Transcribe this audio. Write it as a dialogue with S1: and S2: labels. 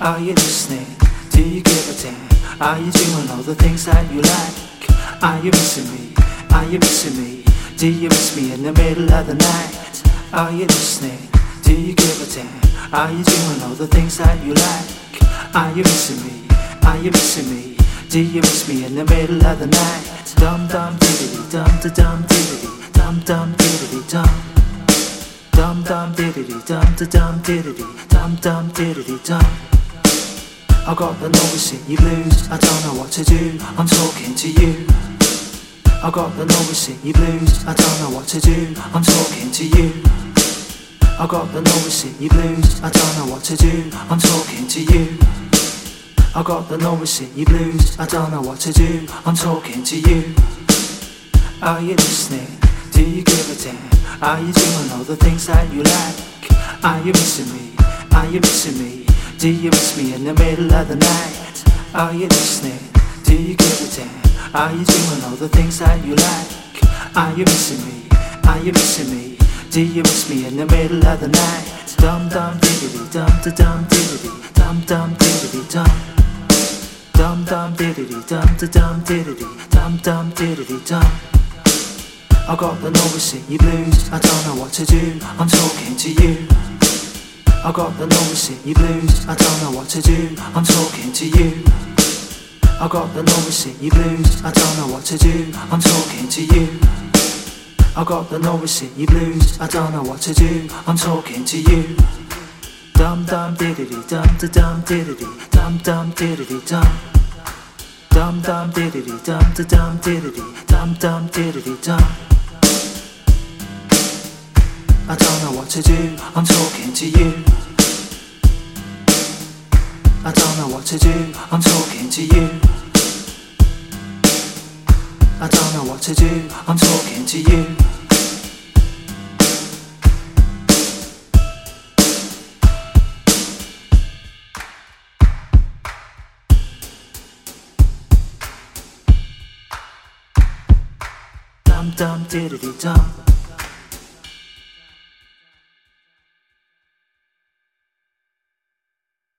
S1: Are you listening? Do you give a damn? Are you doing all the things that you like? Are you missing me? Are you missing me? Do you miss me in the middle of the night? Are you listening? Do you give a damn? Are you doing all the things that you like? Are you missing me? Are you missing me? Do you miss me in the middle of the night? Dum dum diddly dum da dum diddly dum dum diddly dum. Dum dum diddly dum da dum diddly dum dum diddly dum. I got the noisy blues, I don't know what to do, I'm talking to you. I got the noisy blues, I don't know what to do, I'm talking to you. I got the noisy blues, I don't know what to do, I'm talking to you. I got the noisy blues, I don't know what to do, I'm talking to you. Are you listening? Do you give a damn? Are you doing all the things that you like? Are you missing me? Are you missing me? Do you miss me in the middle of the night? Are you listening? Do you give a damn? Are you doing all the things that you like? Are you missing me? Are you missing me? Do you miss me in the middle of the night? Dum dum diddly dum da dum diddly dum dum diddly dum. Dum dum diddly dum da dum diddly dum dum diddly dum. I got the noisy blues, I don't know what to do, I'm talking to you. I got the noisy blues, I don't know what to do, I'm talking to you. I got the noisy blues, I don't know what to do, I'm talking to you. I got the noisy blues, I don't know what to do, I'm talking to you. Dum dum diddly dum da dum diddly dum dum diddly dum. Dum dum diddly dum da dum diddly dum dum diddly dum. I don't know what to do, I'm talking to you. I don't know what to do, I'm talking to you. I don't know what to do, I'm talking to you. Dum dum diddly dum.